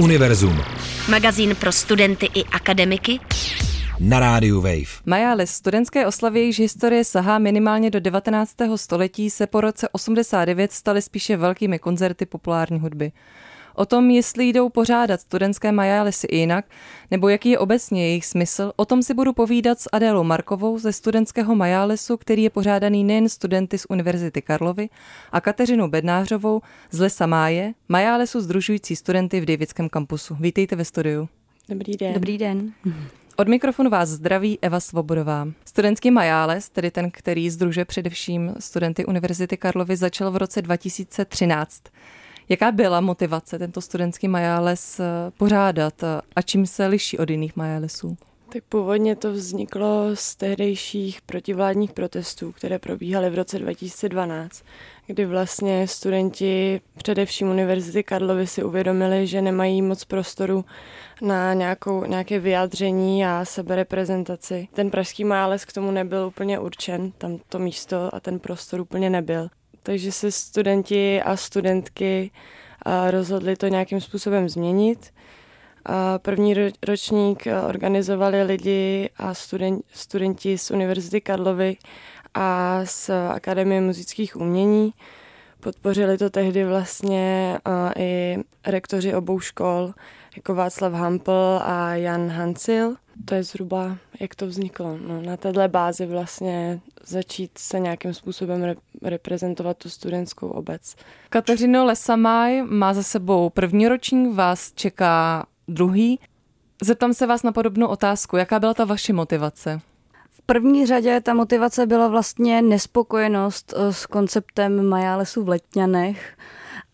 Univerzum. Magazín pro studenty i akademiky. Na rádiu Wave. Majáles, studentské oslavy, jejíž historie sahá minimálně do 19. století, se po roce 89 staly spíše velkými koncerty populární hudby. O tom, jestli jdou pořádat studentské majálesy i jinak, nebo jaký je obecně jejich smysl, o tom si budu povídat s Adélou Markovou ze studentského majálesu, který je pořádaný nejen studenty z Univerzity Karlovy, a Kateřinou Bednářovou z Lesa Máje, majálesu združující studenty v Davidském kampusu. Vítejte ve studiu. Dobrý den. Dobrý den. Od mikrofonu vás zdraví Eva Svobodová. Studentský majáles, tedy ten, který združuje především studenty Univerzity Karlovy, začal v roce 2013. Jaká byla motivace tento studentský majáles eh, pořádat a čím se liší od jiných majálesů? Tak původně to vzniklo z tehdejších protivládních protestů, které probíhaly v roce 2012, kdy vlastně studenti především Univerzity Karlovy si uvědomili, že nemají moc prostoru na nějakou, nějaké vyjádření a sebereprezentaci. Ten pražský máles k tomu nebyl úplně určen, tam to místo a ten prostor úplně nebyl. Takže se studenti a studentky rozhodli to nějakým způsobem změnit. První ročník organizovali lidi a student, studenti z Univerzity Karlovy a z Akademie muzických umění. Podpořili to tehdy vlastně i rektoři obou škol, jako Václav Hampel a Jan Hansil. To je zhruba, jak to vzniklo. No, na této bázi vlastně začít se nějakým způsobem re- reprezentovat tu studentskou obec. Kateřino Lesamaj má za sebou první ročník, vás čeká druhý. Zeptám se vás na podobnou otázku. Jaká byla ta vaše motivace? V první řadě ta motivace byla vlastně nespokojenost eh, s konceptem Majálesu v Letňanech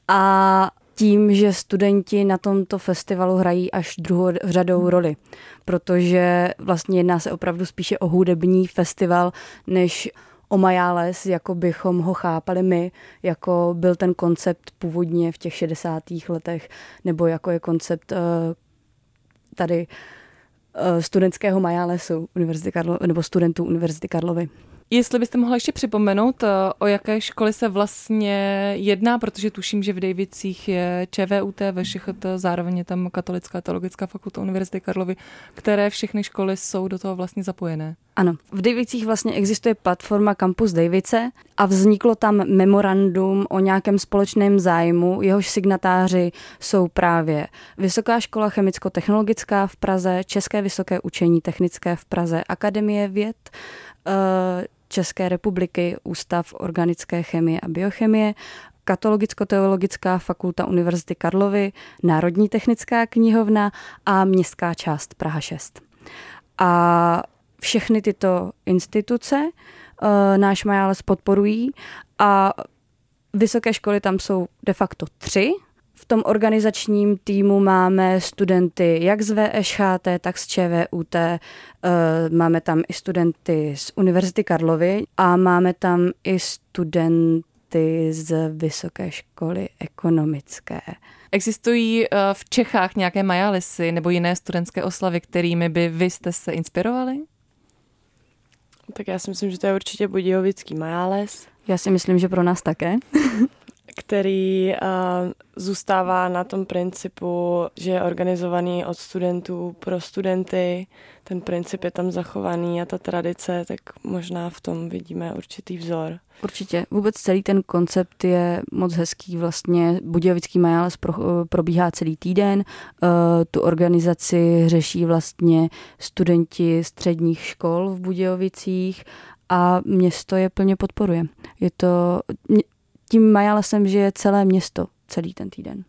a tím, že studenti na tomto festivalu hrají až druhořadou hmm. roli, protože vlastně jedná se opravdu spíše o hudební festival, než o Majáles, jako bychom ho chápali my, jako byl ten koncept původně v těch 60. letech, nebo jako je koncept uh, tady studentského Majálesu Univerzity Karlo, nebo studentů Univerzity Karlovy. Jestli byste mohla ještě připomenout, eh, o jaké školy se vlastně jedná, protože tuším, že v Dejvicích je ČVUT, ve VŠHT, zároveň je tam Katolická teologická fakulta Univerzity Karlovy, které všechny školy jsou do toho vlastně zapojené. Ano, v Dejvicích vlastně existuje platforma Campus Dejvice a vzniklo tam memorandum o nějakém společném zájmu, jehož signatáři jsou právě Vysoká škola chemicko-technologická v Praze, České vysoké učení technické v Praze, Akademie věd, eh, České republiky, Ústav organické chemie a biochemie, Katologicko-teologická fakulta Univerzity Karlovy, Národní technická knihovna a Městská část Praha 6. A všechny tyto instituce uh, náš Majáles podporují a vysoké školy tam jsou de facto tři, v tom organizačním týmu máme studenty jak z VŠHT, tak z ČVUT, eh, máme tam i studenty z Univerzity Karlovy a máme tam i studenty z Vysoké školy ekonomické. Existují eh, v Čechách nějaké majalisy nebo jiné studentské oslavy, kterými by vy jste se inspirovali? Tak já si myslím, že to je určitě Budějovický majáles. Já si myslím, že pro nás také. který uh, zůstává na tom principu, že je organizovaný od studentů pro studenty. Ten princip je tam zachovaný a ta tradice, tak možná v tom vidíme určitý vzor. Určitě. Vůbec celý ten koncept je moc hezký. Vlastně Budějovický majáles pro, probíhá celý týden. Uh, tu organizaci řeší vlastně studenti středních škol v Budějovicích a město je plně podporuje. Je to, tím Majalesem žije celé město celý ten týden.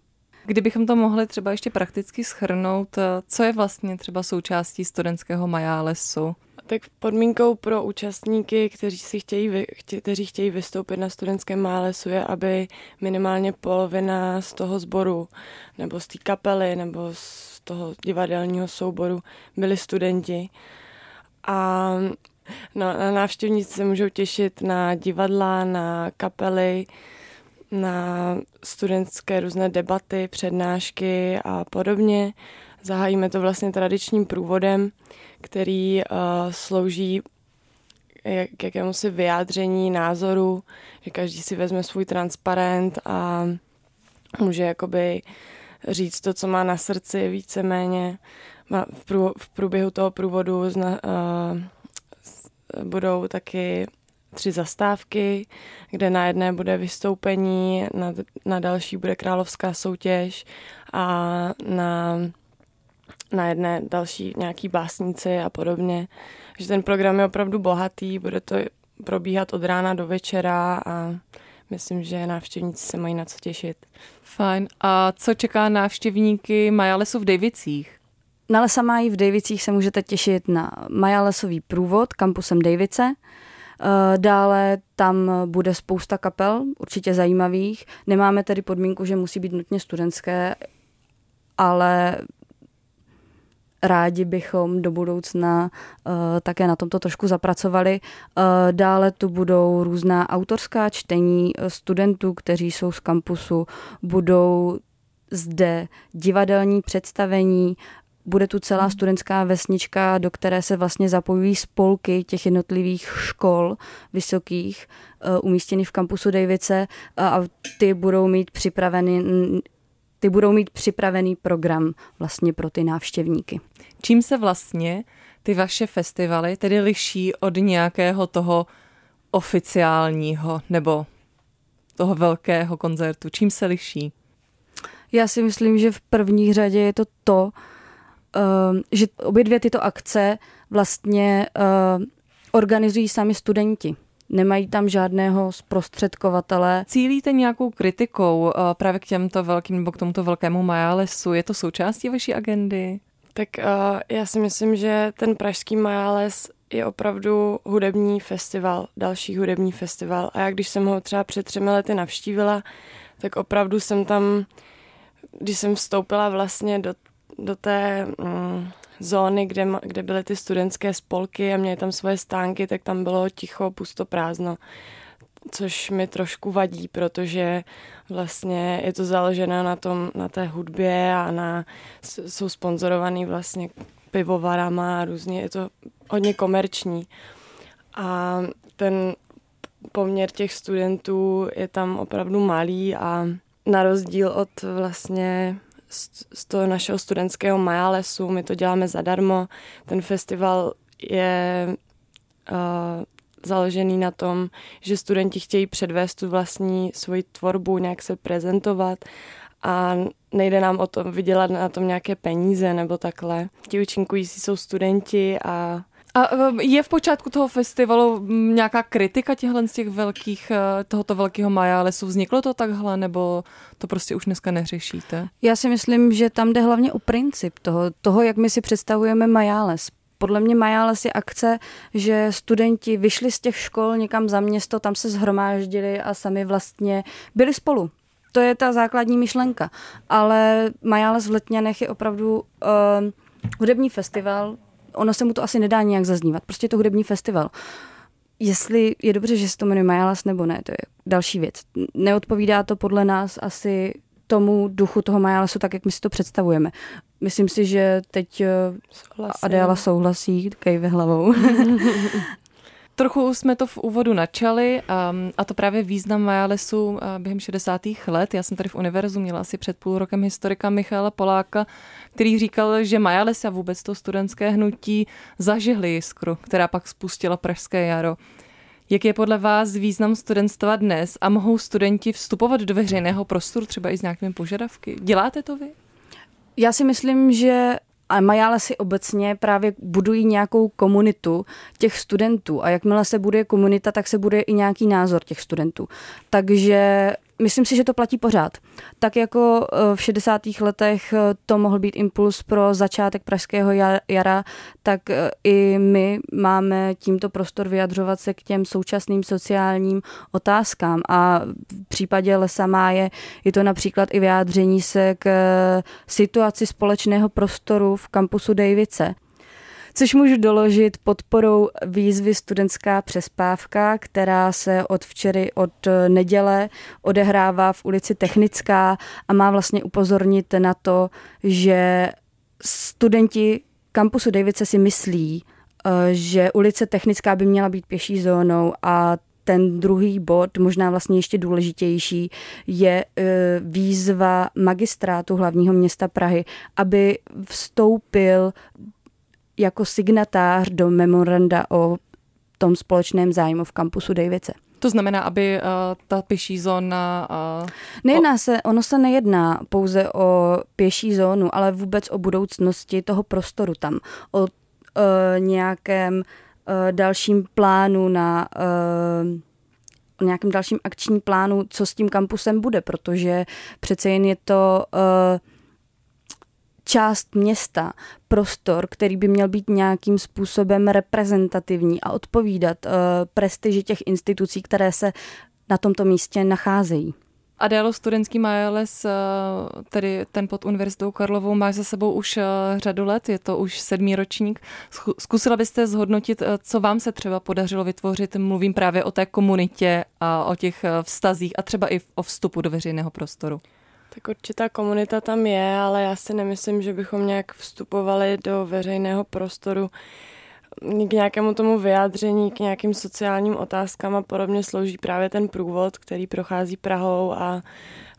Kdybychom to mohli třeba ještě prakticky schrnout, eh, co je vlastně třeba součástí studentského majálesu? Tak podmínkou pro účastníky, kteří, si chtějí, kteří chtějí vystoupit na studentském málesu, je, aby minimálně polovina z toho sboru, nebo z té kapely, nebo z toho divadelního souboru byli studenti. A No, na návštěvníci se můžou těšit na divadla, na kapely, na studentské různé debaty, přednášky a podobně. Zahájíme to vlastně tradičním průvodem, který uh, slouží k jakému si vyjádření názoru, že každý si vezme svůj transparent a může jakoby říct to, co má na srdci víceméně. V, v průběhu toho průvodu zna, uh, budou taky tři zastávky, kde na jedné bude vystoupení, na, na další bude královská soutěž a na, na jedné další nějaký básníci a podobně. Že ten program je opravdu bohatý, bude to probíhat od rána do večera a myslím, že návštěvníci se mají na co těšit. Fajn. A co čeká návštěvníky Majalesu v Davicích? Na Lesa Mají v Davicích se můžete těšit na Majalesový průvod kampusem Davice. Eh, dále tam bude spousta kapel, určitě zajímavých. Nemáme tedy podmínku, že musí být nutně studentské, ale rádi bychom do budoucna uh, také na tomto trošku zapracovali. Uh, dále tu budou různá autorská čtení studentů, kteří jsou z kampusu, budou zde divadelní představení, bude tu celá studentská vesnička, do které se vlastně zapojují spolky těch jednotlivých škol vysokých uh, umístěných v kampusu Davice a ty budou mít připraveny ty budou mít připravený program vlastně pro ty návštěvníky. Čím se vlastně ty vaše festivaly tedy liší od nějakého toho oficiálního nebo toho velkého koncertu? Čím se liší? Já si myslím, že v první řadě je to to, uh, že obě dvě tyto akce vlastně uh, organizují sami studenti nemají tam žádného zprostředkovatele. Cílíte nějakou kritikou uh, právě k těmto velkým nebo k tomuto velkému Majálesu? Je to součástí vaší agendy? Tak uh, já si myslím, že ten pražský Majáles je opravdu hudební festival, další hudební festival. A já když jsem ho třeba před třemi lety navštívila, tak opravdu jsem tam, když jsem vstoupila vlastně do, do té mm, zóny, kde, kde byly ty studentské spolky a měly tam svoje stánky, tak tam bylo ticho, pusto, prázdno. Což mi trošku vadí, protože vlastně je to založené na, tom, na té hudbě a na, jsou sponzorovaný vlastně pivovarama a různě, je to hodně komerční. A ten poměr těch studentů je tam opravdu malý a na rozdíl od vlastně z toho našeho studentského Majalesu, my to děláme zadarmo. Ten festival je uh, založený na tom, že studenti chtějí předvést tu vlastní svoji tvorbu, nějak se prezentovat a nejde nám o to vydělat na tom nějaké peníze nebo takhle. Ti účinkující jsou studenti a a e, je v počátku toho festivalu nějaká kritika těchhle z těch velkých, e, tohoto velkého majálesu? Vzniklo to takhle, nebo to prostě už dneska neřešíte? Já si myslím, že tam jde hlavně o princip toho, toho jak my si představujeme majáles. Podle mě Majáles je akce, že studenti vyšli z těch škol někam za město, tam se zhromáždili a sami vlastně byli spolu. To je ta základní myšlenka. Ale Majáles v Letňanech je opravdu uh, hudební festival, ono se mu to asi nedá nějak zaznívat. Prostě je to hudební festival. Jestli je dobře, že se to jmenuje Majalas nebo ne, to je další věc. Neodpovídá to podle nás asi tomu duchu toho Majalasu, tak jak my si to představujeme. Myslím si, že teď eh, Souhlasím. Adéla souhlasí, kejve hlavou. Trochu jsme to v úvodu načali um, a to právě význam Majalesu uh, během 60. let. Já jsem tady v univerzu měla asi před půl rokem historika Michala Poláka, který říkal, že Majales a vůbec to studentské hnutí zažihly jiskru, která pak spustila Pražské jaro. Jak je podle vás význam studentstva dnes a mohou studenti vstupovat do veřejného prostoru třeba i s nějakými požadavky? Děláte to vy? Já si myslím, že a Majále si obecně právě budují nějakou komunitu těch studentů a jakmile se bude komunita, tak se bude i nějaký názor těch studentů. Takže myslím si, že to platí pořád. Tak jako eh, v 60. letech eh, to mohl být impuls pro začátek pražského jara, tak eh, i my máme tímto prostor vyjadřovat se k těm současným sociálním otázkám. A v případě Lesa Máje je to například i vyjádření se k situaci společného prostoru v kampusu Davice což můžu doložit podporou výzvy Studentská přespávka, která se od včery, od neděle odehrává v ulici Technická a má vlastně upozornit na to, že studenti kampusu Davice si myslí, eh, že ulice Technická by měla být pěší zónou a ten druhý bod, možná vlastně ještě důležitější, je e, výzva magistrátu hlavního města Prahy, aby vstoupil jako signatář do memoranda o tom společném zájmu v kampusu Davice. To znamená, aby uh, ta pěší zóna... Uh, Nejedná o... se, ono se nejedná pouze o pěší zónu, ale vůbec o budoucnosti toho prostoru tam, o uh, nějakém uh, dalším plánu na... Uh, o nějakém dalším akčním plánu, co s tím kampusem bude, protože přece jen je to uh, část města, prostor, který by měl být nějakým způsobem reprezentativní a odpovídat uh, prestiži těch institucí, které se na tomto místě nacházejí. Adélo studentský Majeles, eh, tedy ten pod Univerzitou Karlovou, máš za sebou už eh, řadu let, je to už sedmý ročník. Zkusila byste zhodnotit, co vám se třeba podařilo vytvořit, mluvím právě o té komunitě a o těch vztazích a třeba i o vstupu do veřejného prostoru. Tak určitá komunita tam je, ale já si nemyslím, že bychom nějak vstupovali do veřejného prostoru k nějakému tomu vyjádření, k nějakým sociálním otázkám a podobně. Slouží právě ten průvod, který prochází Prahou a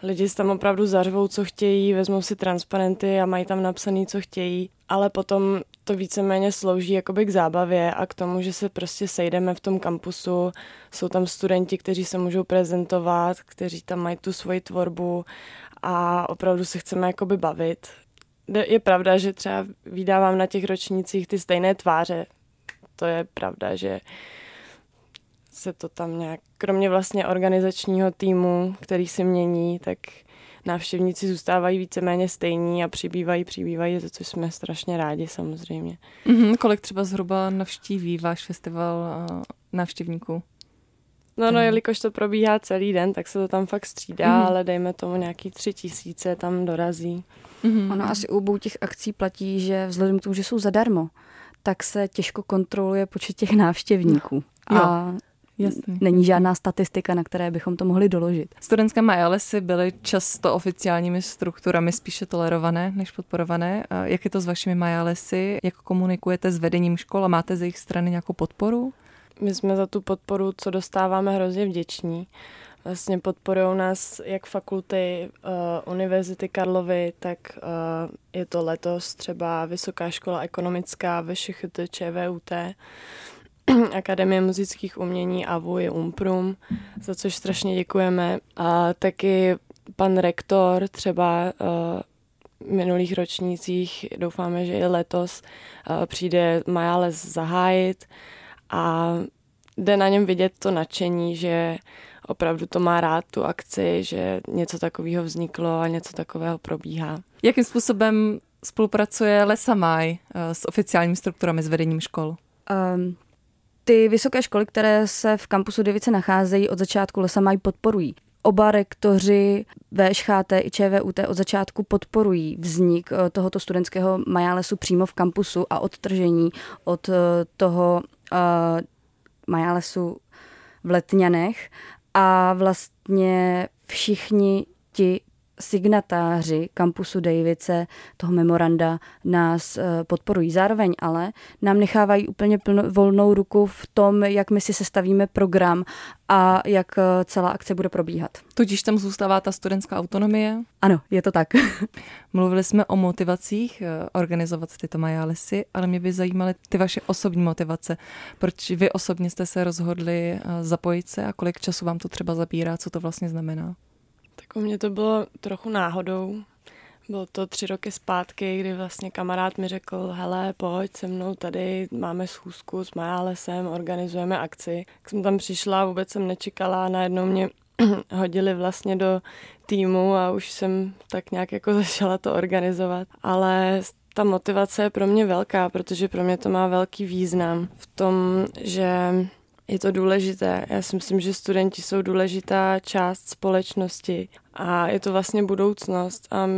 lidi si tam opravdu zařvou, co chtějí, vezmou si transparenty a mají tam napsaný, co chtějí, ale potom to víceméně slouží jakoby k zábavě a k tomu, že se prostě sejdeme v tom kampusu, jsou tam studenti, kteří se můžou prezentovat, kteří tam mají tu svoji tvorbu a opravdu se chceme jakoby bavit. Je pravda, že třeba vydávám na těch ročnících ty stejné tváře. To je pravda, že se to tam nějak, kromě vlastně organizačního týmu, který se mění, tak návštěvníci zůstávají víceméně stejní a přibývají, přibývají, za což jsme strašně rádi samozřejmě. Mm-hmm, kolik třeba zhruba navštíví váš festival uh, návštěvníků? No, no, jelikož to probíhá celý den, tak se to tam fakt střídá, mm-hmm. ale dejme tomu nějaký tři tisíce tam dorazí. Mm-hmm. Ono asi u obou těch akcí platí, že vzhledem k tomu, že jsou zadarmo, tak se těžko kontroluje počet těch návštěvníků. Jo. A Jasný. Není žádná statistika, na které bychom to mohli doložit. Studentské majalesy byly často oficiálními strukturami spíše tolerované než podporované. Jak je to s vašimi majalesy? Jak komunikujete s vedením škol a máte z jejich strany nějakou podporu? My jsme za tu podporu, co dostáváme, hrozně vděční. Vlastně podporují nás jak fakulty uh, Univerzity Karlovy, tak uh, je to letos třeba Vysoká škola ekonomická VŠCHT ČVUT, Akademie muzických umění AVU je Umprum, za což strašně děkujeme. A taky pan rektor třeba uh, minulých ročnících, doufáme, že i letos, přijde Majales zahájit a jde na něm vidět to nadšení, že opravdu to má rád, tu akci, že něco takového vzniklo a něco takového probíhá. Jakým způsobem spolupracuje Lesa Maj eh, s oficiálními strukturami, s vedením škol? Um, ty vysoké školy, které se v kampusu Divice nacházejí, od začátku Lesa Maj podporují. Oba rektoři VŠHT i ČVUT od začátku podporují vznik eh, tohoto studentského majálesu přímo v kampusu a odtržení od eh, toho majálesu v Letňanech a vlastně všichni ti signatáři kampusu Davice toho memoranda nás eh, podporují. Zároveň ale nám nechávají úplně plno, volnou ruku v tom, jak my si sestavíme program a jak eh, celá akce bude probíhat. Tudíž tam zůstává ta studentská autonomie? Ano, je to tak. Mluvili jsme o motivacích eh, organizovat tyto majálesy, ale mě by zajímaly ty vaše osobní motivace. Proč vy osobně jste se rozhodli zapojit se a kolik času vám to třeba zabírá, co to vlastně znamená? Tak u mě to bylo trochu náhodou. Bylo to tři roky zpátky, kdy vlastně kamarád mi řekl, hele, pojď se mnou tady, máme schůzku s Majálesem, organizujeme akci. Tak jsem tam přišla, vůbec jsem nečekala a najednou mě hodili vlastně do týmu a už jsem tak nějak jako začala to organizovat. Ale ta motivace je pro mě velká, protože pro mě to má velký význam v tom, že je to důležité. Já si myslím, že studenti jsou důležitá část společnosti a je to vlastně budoucnost. A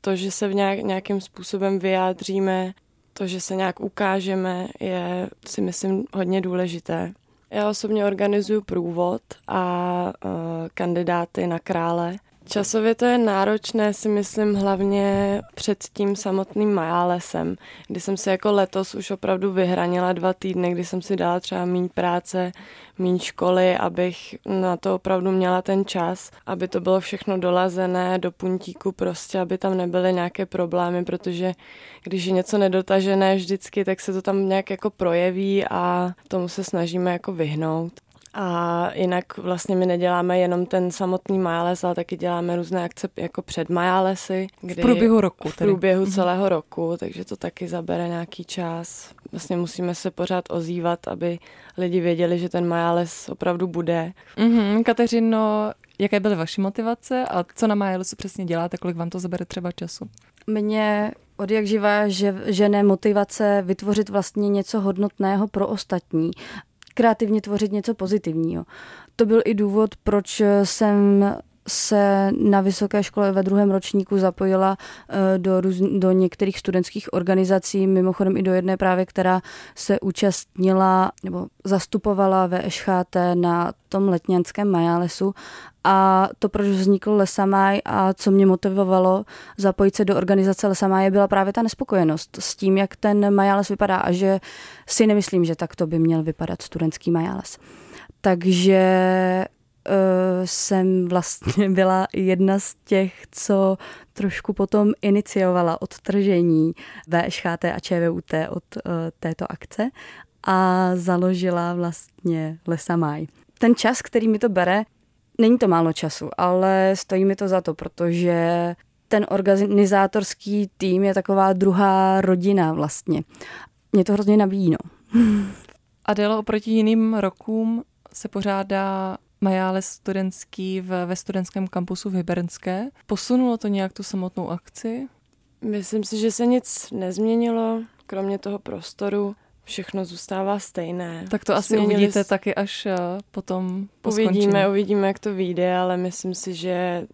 to, že se v nějak, nějakým způsobem vyjádříme, to, že se nějak ukážeme, je si myslím hodně důležité. Já osobně organizuju průvod a uh, kandidáty na krále Časově to je náročné, si myslím, hlavně před tím samotným majálesem, kdy jsem si jako letos už opravdu vyhranila dva týdny, kdy jsem si dala třeba méně práce, méně školy, abych na to opravdu měla ten čas, aby to bylo všechno dolazené do puntíku prostě, aby tam nebyly nějaké problémy, protože když je něco nedotažené vždycky, tak se to tam nějak jako projeví a tomu se snažíme jako vyhnout. A jinak vlastně my neděláme jenom ten samotný Majales, ale taky děláme různé akce jako před Majálesy. Kdy v průběhu roku. V průběhu tedy. Mhm. celého roku, takže to taky zabere nějaký čas. Vlastně musíme se pořád ozývat, aby lidi věděli, že ten Majales opravdu bude. Mm-hmm. Kateřino, jaké byly vaše motivace a co na Majalesu přesně děláte, kolik vám to zabere třeba času? Mně od jak živá že, žene motivace vytvořit vlastně něco hodnotného pro ostatní kreativně tvořit něco pozitivního. To byl i důvod, proč jsem se na vysoké škole ve druhém ročníku zapojila eh, do, růz, do některých studentských organizací, mimochodem i do jedné právě, která se účastnila nebo zastupovala ve EŠHT na tom letňanském majálesu a to, proč vznikl Lesamaj a co mě motivovalo zapojit se do organizace Lesamaje, byla právě ta nespokojenost s tím, jak ten Majales vypadá a že si nemyslím, že tak to by měl vypadat studentský Majales. Takže uh, jsem vlastně byla jedna z těch, co trošku potom iniciovala odtržení VŠHT a ČVUT od uh, této akce a založila vlastně Lesamaj. Ten čas, který mi to bere, Není to málo času, ale stojí mi to za to, protože ten organizátorský tým je taková druhá rodina vlastně. Mě to hrozně nabíjí, no. Adelo, oproti jiným rokům se pořádá majále studentský v, ve studentském kampusu v Hybernské. Posunulo to nějak tu samotnou akci? Myslím si, že se nic nezměnilo, kromě toho prostoru všechno zůstává stejné. Tak to asi Změnili uvidíte taky až uh, potom po Uvidíme, skončení. uvidíme, jak to vyjde, ale myslím si, že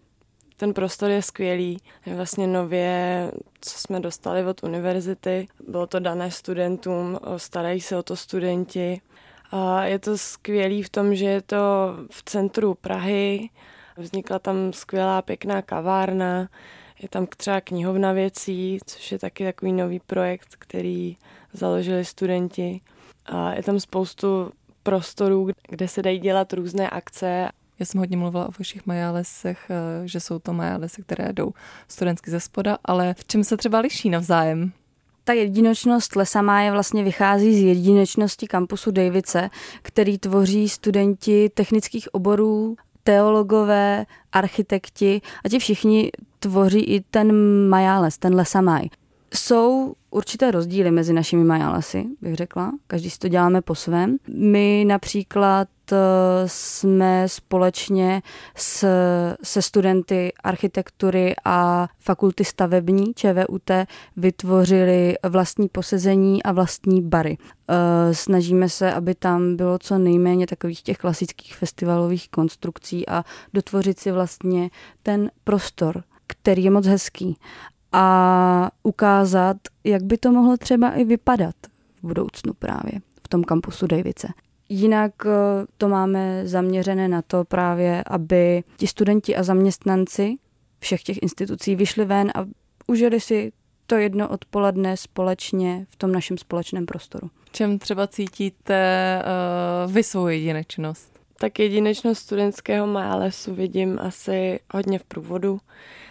ten prostor je skvělý. Je vlastně nově, co jsme dostali od univerzity. Bylo to dané studentům, starají se o to studenti. A je to skvělý v tom, že je to v centru Prahy. Vznikla tam skvělá, pěkná kavárna. Je tam třeba knihovna věcí, což je taky takový nový projekt, který založili studenti. A je tam spoustu prostorů, kde se dají dělat různé akce. Já jsem hodně mluvila o vašich majálesech, eh, že jsou to majálesy, které jdou studentsky ze spoda, ale v čem se třeba liší navzájem? ta jedinečnost Lesamáje vlastně vychází z jedinečnosti kampusu Davice, který tvoří studenti technických oborů, teologové, architekti a ti všichni tvoří i ten majáles, ten Lesamaj. Jsou určité rozdíly mezi našimi majálesy, bych řekla. Každý si to děláme po svém. My například eh, jsme společně s, se studenty architektury a fakulty stavební ČVUT vytvořili vlastní posezení a vlastní bary. Eh, snažíme se, aby tam bylo co nejméně takových těch klasických festivalových konstrukcí a dotvořit si vlastně ten prostor, který je moc hezký a ukázat, jak by to mohlo třeba i vypadat v budoucnu právě v tom kampusu Davice. Jinak eh, to máme zaměřené na to právě, aby ti studenti a zaměstnanci všech těch institucí vyšli ven a užili si to jedno odpoledne společně v tom našem společném prostoru. Čem třeba cítíte uh, vy svou jedinečnost? Tak jedinečnost studentského málesu vidím asi hodně v průvodu,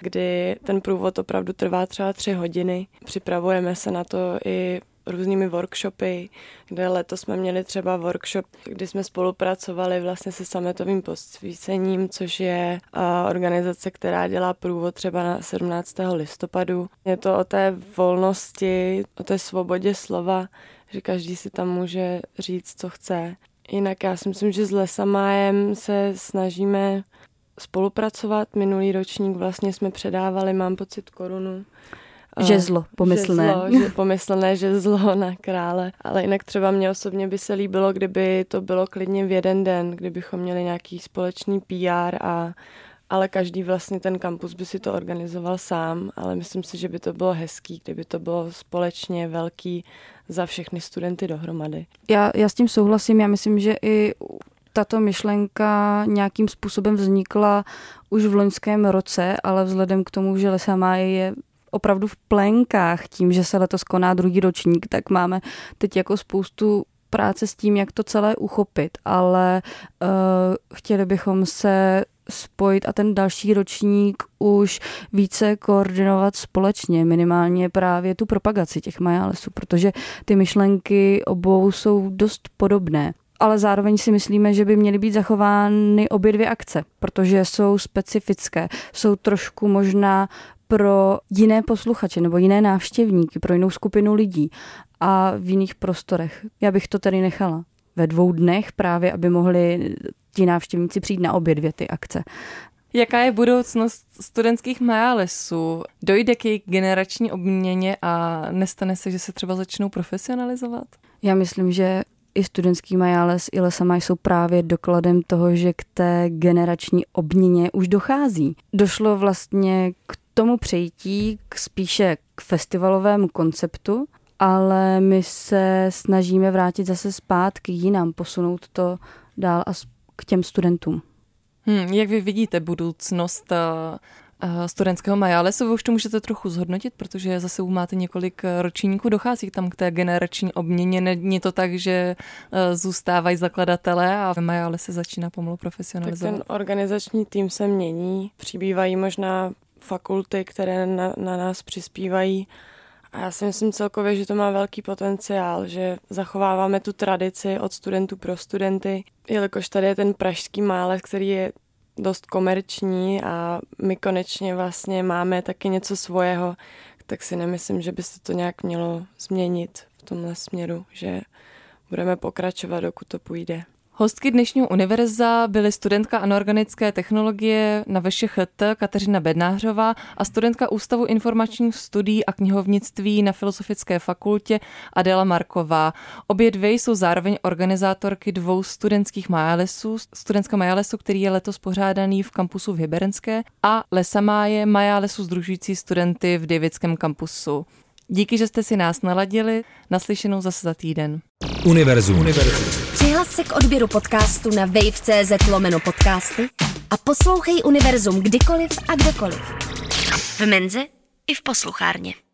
kdy ten průvod opravdu trvá třeba tři hodiny. Připravujeme se na to i různými workshopy, kde letos jsme měli třeba workshop, kdy jsme spolupracovali vlastně se sametovým posvícením, což je organizace, která dělá průvod třeba na 17. listopadu. Je to o té volnosti, o té svobodě slova, že každý si tam může říct, co chce. Jinak já si myslím, že s Lesamájem se snažíme spolupracovat. Minulý ročník vlastně jsme předávali, mám pocit, korunu. Žezlo, pomyslné. Žezlo, že, pomyslné žezlo na krále. Ale jinak třeba mě osobně by se líbilo, kdyby to bylo klidně v jeden den, kdybychom měli nějaký společný PR a ale každý vlastně ten kampus by si to organizoval sám, ale myslím si, že by to bylo hezký, kdyby to bylo společně velký za všechny studenty dohromady. Já, já s tím souhlasím, já myslím, že i tato myšlenka nějakým způsobem vznikla už v loňském roce, ale vzhledem k tomu, že Lesa Máje je opravdu v plenkách tím, že se letos koná druhý ročník, tak máme teď jako spoustu práce s tím, jak to celé uchopit, ale uh, chtěli bychom se spojit a ten další ročník už více koordinovat společně, minimálně právě tu propagaci těch majálesů, protože ty myšlenky obou jsou dost podobné. Ale zároveň si myslíme, že by měly být zachovány obě dvě akce, protože jsou specifické, jsou trošku možná pro jiné posluchače nebo jiné návštěvníky, pro jinou skupinu lidí a v jiných prostorech. Já bych to tady nechala ve dvou dnech právě, aby mohli ti návštěvníci přijít na obě dvě ty akce. Jaká je budoucnost studentských majálesů? Dojde k jejich generační obměně a nestane se, že se třeba začnou profesionalizovat? Já myslím, že i studentský majáles, i Lesama jsou právě dokladem toho, že k té generační obměně už dochází. Došlo vlastně k tomu přejítí k spíše k festivalovému konceptu, ale my se snažíme vrátit zase zpátky jinam, posunout to dál a k těm studentům. Hmm, jak vy vidíte budoucnost uh, studentského majálesu? Vy už to můžete trochu zhodnotit, protože zase máte několik ročníků, dochází tam k té generační obměně. Není to tak, že uh, zůstávají zakladatelé a majále se začíná pomalu profesionalizovat? Tak ten organizační tým se mění, přibývají možná fakulty, které na, na nás přispívají a já si myslím celkově, že to má velký potenciál, že zachováváme tu tradici od studentů pro studenty, jelikož tady je ten pražský málec, který je dost komerční a my konečně vlastně máme taky něco svého, tak si nemyslím, že by se to nějak mělo změnit v tomhle směru, že budeme pokračovat, dokud to půjde. Hostky dnešního univerza byly studentka anorganické technologie na VŠHT Kateřina Bednářová a studentka Ústavu informačních studií a knihovnictví na Filozofické fakultě Adela Marková. Obě dvě jsou zároveň organizátorky dvou studentských majálesů. Studentská majálesu, který je letos pořádaný v kampusu v Hyberenské a Lesa Máje, majálesu združující studenty v Davidském kampusu. Díky, že jste si nás naladili. Naslyšenou zase za týden. Univerzum. Univerzum. Přihlas se k odběru podcastu na wave.cz lomeno podcasty a poslouchej Univerzum kdykoliv a kdekoliv. V Menze i v posluchárně.